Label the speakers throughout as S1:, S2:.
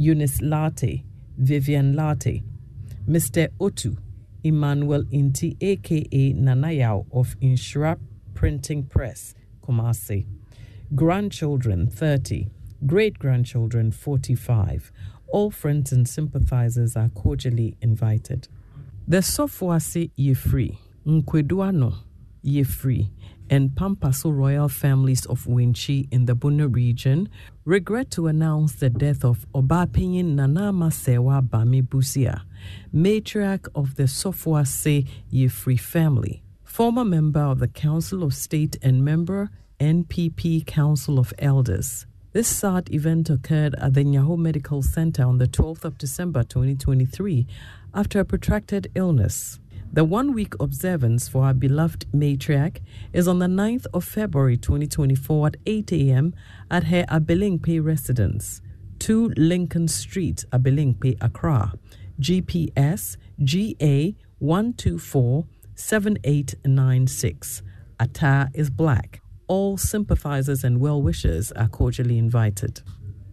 S1: Eunice Latte, Vivian Latte, Mr. Otu, Emmanuel Inti, aka Nanayao of Inshura Printing Press, Kumasi. Grandchildren 30, great grandchildren 45. All friends and sympathizers are cordially invited. The Sofuase Yefri, Nkweduano Yefri, and Pampaso royal families of Wenchi in the Bono region regret to announce the death of Obapinyin Nanama Sewa Bami Busia, matriarch of the Sofuase Yefri family, former member of the Council of State and member NPP Council of Elders. This sad event occurred at the Nyaho Medical Center on the 12th of December 2023 after a protracted illness. The one week observance for our beloved matriarch is on the 9th of February 2024 at 8 a.m. at her Abelemkpe residence, 2 Lincoln Street, Abelemkpe, Accra. GPS GA 124 7896. Attire is black. All sympathizers and well wishers are cordially invited.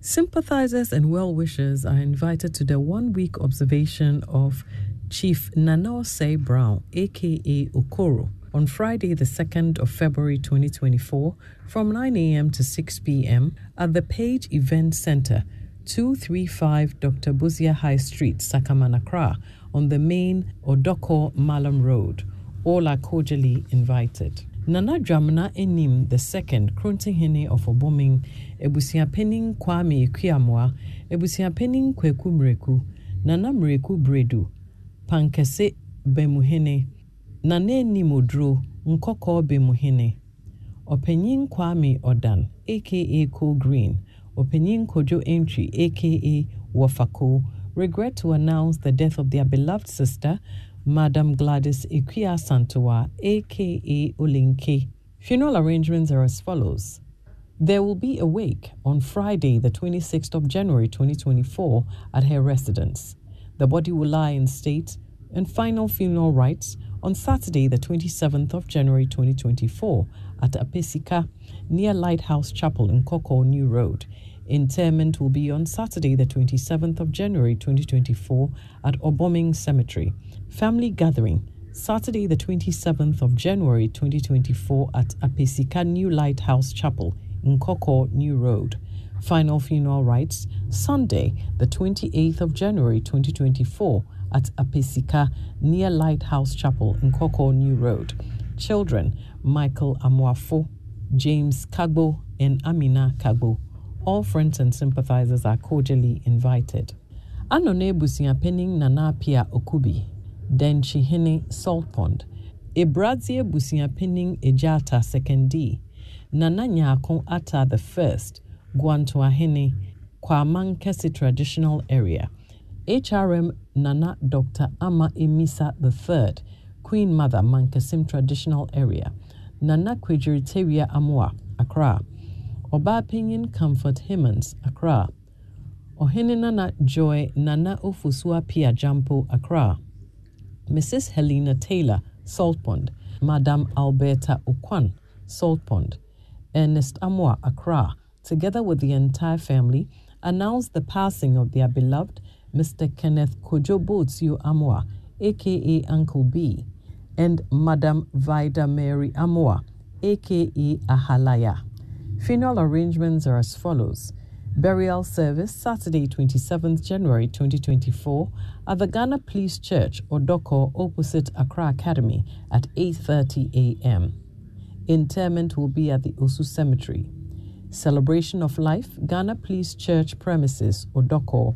S1: Sympathizers and well wishers are invited to the one week observation of Chief Nanaose Brown, aka Okoro, on Friday, the 2nd of February 2024, from 9 a.m. to 6 p.m. at the Page Event Center, 235 Dr. Busia High Street, Sakamanakra, on the main Odorkor Malam Road. All are cordially invited. Nana Dramana Enim second, Krontinghene of Oboming, Ebusiapening Kwame Equiamwa, Ebusiapening Kweku Mreku, Nana Mreku Bredu, Pankese Bemuhene, Nane Nimodro, Nkoko Bemuhene, Openyin Kwame Odan, aka Cool Green, Openyin Kojo Entry, aka Wafako, regret to announce the death of their beloved sister, Madam Gladys Ikuya Santoa, aka Olinke. Funeral arrangements are as follows. There will be a wake on Friday, the 26th of January 2024, at her residence. The body will lie in state and final funeral rites on Saturday, the 27th of January 2024, at Apesika, near Lighthouse Chapel in Koko New Road. Interment will be on Saturday, the 27th of January 2024, at Oboming Cemetery. Family gathering Saturday, the 27th of January 2024 at Apesika New Lighthouse Chapel in Koko New Road. Final funeral rites Sunday, the 28th of January 2024 at Apesika near Lighthouse Chapel in Koko New Road. Children Michael Amwafo, James Kagbo, and Amina Kagbo. All friends and sympathizers are cordially invited. Anone Busiapening Nanapia Okubi. Denchihene Salt Pond, Ebrazie Busiapening Ejata Sekendi, Nana Nyako Ata the First, Guantuahene, Kwamankesi Traditional Area, HRM Nana Dr. Ama Emisa Third, Queen Mother Mankesim Traditional Area, Nana Kwejiriteria Amua, Accra, Oba Opinion Comfort Himmons, Accra, Ohene Nana Joy Nana Ofusua Pia Jampo, Accra, Mrs. Helena Taylor, Salt Pond, Madame Alberta Okwan, Salt Pond, Ernest Amwa, Accra, together with the entire family, announced the passing of their beloved Mr. Kenneth Kojo Botsio Amwa, aka Uncle B, and Madame Vida Mary Amwa, aka Ahalaya. Funeral arrangements are as follows. Burial service Saturday, 27th January 2024 at the Ghana Police Church, Odorkor, opposite Accra Academy at 8:30 a.m. Interment will be at the Osu Cemetery. Celebration of Life, Ghana Police Church premises, Odorkor.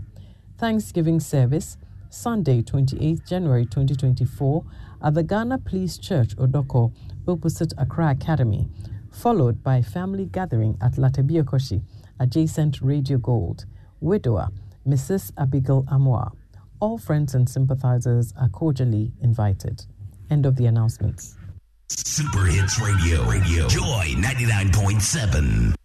S1: Thanksgiving service Sunday, 28th January 2024 at the Ghana Police Church, Odorkor, opposite Accra Academy, followed by family gathering at Latabiokoshi adjacent Radio Gold. Widower Mrs. Abigail Amoa. All friends and sympathizers are cordially invited. End of the announcements.
S2: Super Hits Radio, Radio, Joy 99.7.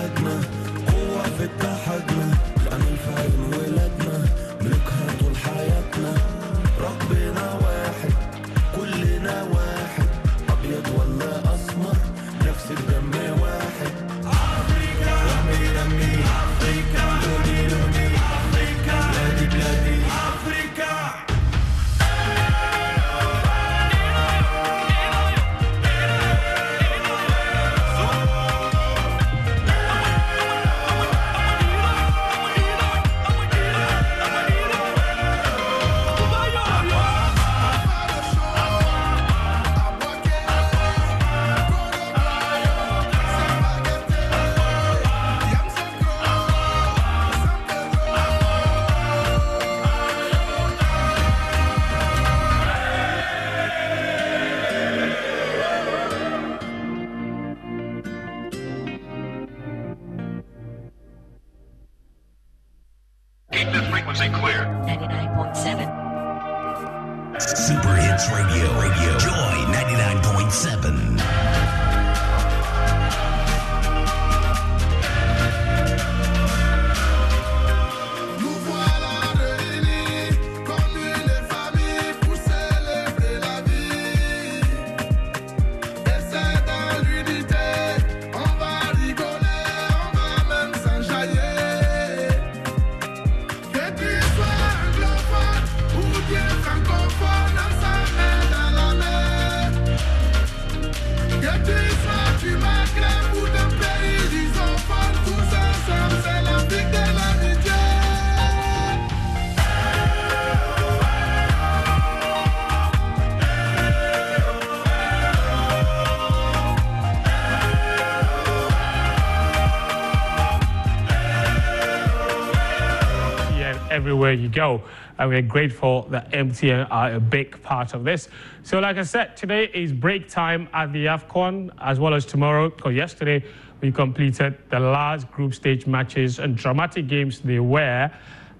S3: هجمة قوة في التهجمة Get this
S4: everywhere you go. And we're grateful that MTN are a big part of this. So, like I said, today is break time at the AFCON as well as tomorrow, because yesterday we completed the last group stage matches and dramatic games they were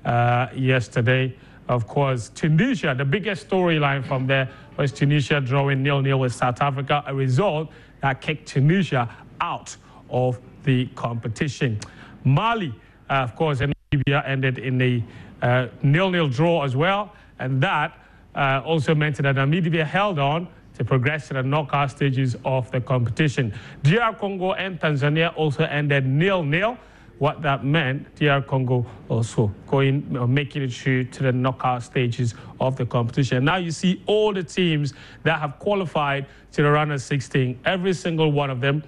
S4: uh, yesterday. Of course, Tunisia, the biggest storyline from there was Tunisia drawing nil-nil with South Africa, a result that kicked Tunisia out of the competition. Mali, uh, of course, and Namibia ended in a uh, nil-nil draw as well, and that uh, also meant that Namibia held on to progress to the knockout stages of the competition. DR Congo and Tanzania also ended nil-nil what that meant, DR Congo also going, uh, making it through to the knockout stages of the competition. Now you see all the teams that have qualified to the round of 16, every single one of them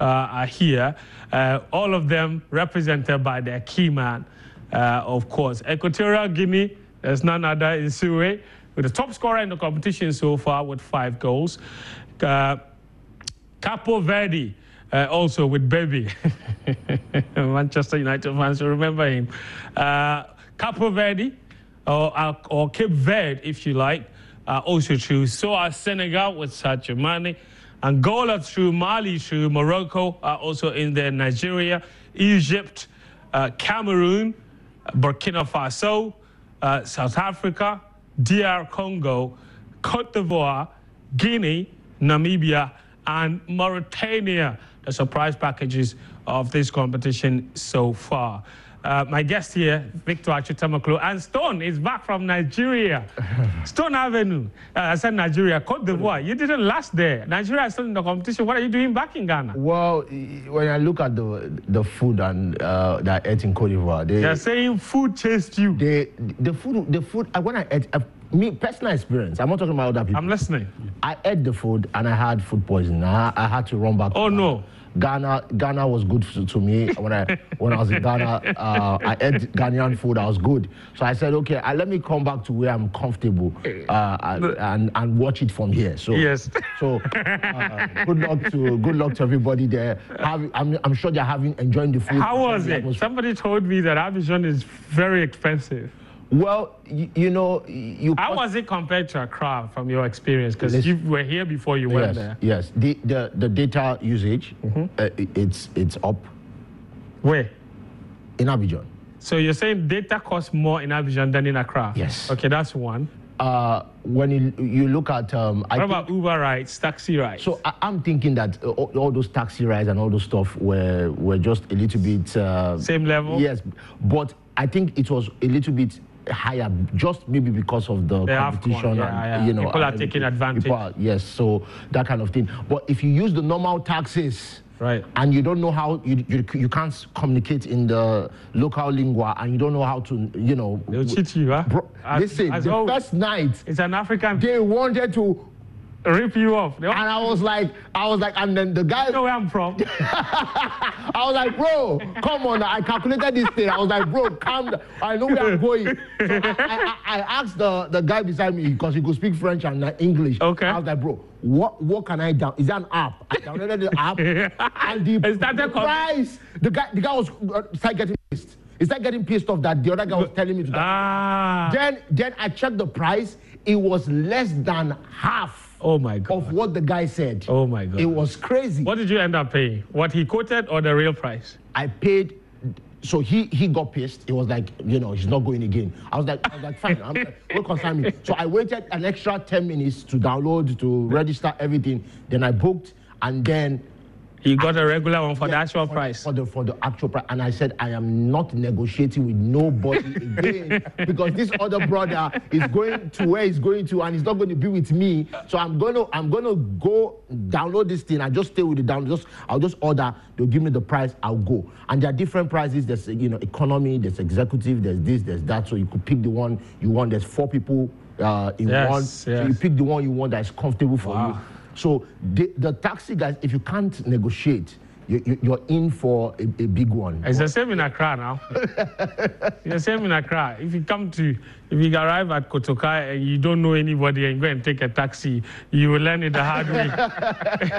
S4: uh, are here, uh, all of them represented by their key man, of course. Equatorial Guinea, there's none other, in Nsue, with the top scorer in the competition so far with five goals. Uh, Capo Verde, uh, also with Bebé. Manchester United fans will remember him. Uh, Capo Verde, or, uh, or Cape Verde, if you like, uh, also true. So are Senegal with Sadio Mane. Angola through Mali through Morocco are also in there. Nigeria, Egypt, uh, Cameroon, Burkina Faso, uh, South Africa, DR Congo, Cote d'Ivoire, Guinea, Namibia, and Mauritania the surprise packages of this competition so far. Uh, my guest here, Victor Achutamaklo, and Stone is back from Nigeria. Stone Avenue. Uh, I said Nigeria, Cote d'Ivoire. You didn't last there. Nigeria is still in the competition. What are you doing back in Ghana?
S5: Well, when I look at the the food and uh, that I ate in Cote d'Ivoire, they,
S4: are saying food chased you.
S5: They, the food, the food. When I ate, uh, me personal experience. I'm not talking about other people.
S4: I'm listening.
S5: I ate the food and I had food poisoning. I, I had to run back.
S4: Oh no.
S5: Ghana, Ghana was good to, to me when I when I was in Ghana. Uh, I ate Ghanaian food. I was good. So I said, okay, uh, let me come back to where I'm comfortable uh, and and watch it from here. So
S4: yes.
S5: So uh, good luck to good luck to everybody there. Have, I'm, I'm sure they're having enjoying the food.
S4: How was it? Somebody told me that Abidjan is very expensive.
S5: Well, you, you, know, you.
S4: How was it compared to Accra from your experience? Because you were here before you went
S5: yes,
S4: there.
S5: Yes, the the, the data usage, mm-hmm. uh, it's it's up.
S4: Where?
S5: In Abidjan.
S4: So you're saying data costs more in Abidjan than in Accra?
S5: Yes.
S4: Okay, that's one.
S5: Uh, when you, you look at um,
S4: what I about Uber rides, taxi rides?
S5: So I, am thinking that uh, all, all, those taxi rides and all those stuff were were just a little bit uh,
S4: same level.
S5: Yes, but I think it was a little bit higher just maybe because of the, competition
S4: yeah,
S5: and
S4: yeah.
S5: you know
S4: people are taking advantage
S5: are, yes so that kind of thing but if you use the normal taxes
S4: right
S5: and you don't know how you, you, you can't communicate in the local lingua and you don't know how to you know
S4: they'll cheat you huh?
S5: bro, as, listen as the always, first night
S4: it's an african
S5: they wanted to
S4: rip you off.
S5: And I was like, I was like, and then the guy.
S4: You know where I'm from.
S5: I was like, bro, come on. I calculated this thing. I was like, bro, calm down. I know where I'm going. So I, I, I asked the, the guy beside me because he could speak French and English.
S4: Okay.
S5: I was like, bro, what what can I down? Is that an app? I downloaded the app. and the, the price, the guy, the guy was uh, started getting pissed. He started getting pissed off that the other guy was telling me to.
S4: Ah.
S5: Then then I checked the price. It was less than half
S4: Oh my God.
S5: Of what the guy said.
S4: Oh my God.
S5: It was crazy.
S4: What did you end up paying? What he quoted or the real price?
S5: I paid. So he he got pissed. He was like, you know, he's not going again. I was like, I was like, fine, I'm what concern me? So I waited an extra 10 minutes to download, to register everything. Then I booked, and then
S4: you got a regular one for yeah, the actual
S5: for,
S4: price.
S5: For the for the actual price. And I said, I am not negotiating with nobody again because this other brother is going to where he's going to and he's not going to be with me. So I'm gonna I'm gonna go download this thing. I just stay with the download. Just I'll just order. They'll give me the price. I'll go. And there are different prices. There's you know economy. There's executive. There's this. There's that. So you could pick the one you want. There's four people uh, in
S4: yes,
S5: one.
S4: Yes.
S5: So you pick the one you want that is comfortable for wow. you. So the, the taxi guys, if you can't negotiate, you, are in for a, a, big one.
S4: It's the same in Accra now. it's the same in Accra. If you come to, if you arrive at Kotoka and you don't know anybody and go and take a taxi, you will learn it the hard way.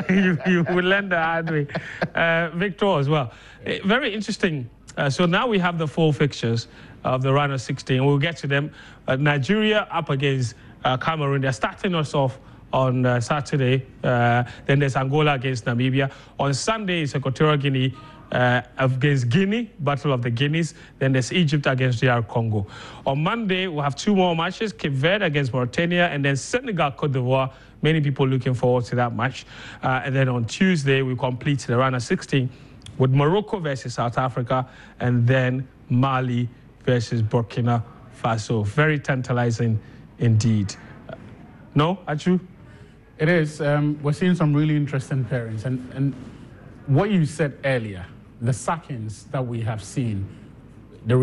S4: you, you, will learn the hard way. Uh, Victor as well. Uh, very interesting. Uh, so now we have the four fixtures. of the round of 16. We'll get to them. Uh, Nigeria up against uh, Cameroon. They're starting us off on uh, Saturday. Uh, then there's Angola against Namibia. On Sunday, it's Equatorial Guinea uh, against Guinea, Battle of the Guineas. Then there's Egypt against DR Congo. On Monday, we'll have two more matches Cape Verde against Mauritania, and then Senegal, Cote d'Ivoire. Many people looking forward to that match. Uh, and then on Tuesday, we complete the round of 16 with Morocco versus South Africa, and then Mali versus Burkina Faso. Very tantalizing indeed. No, Achu?
S6: It is. Um, we're seeing some really interesting pairings. And, and what you said earlier, the sackings that we have seen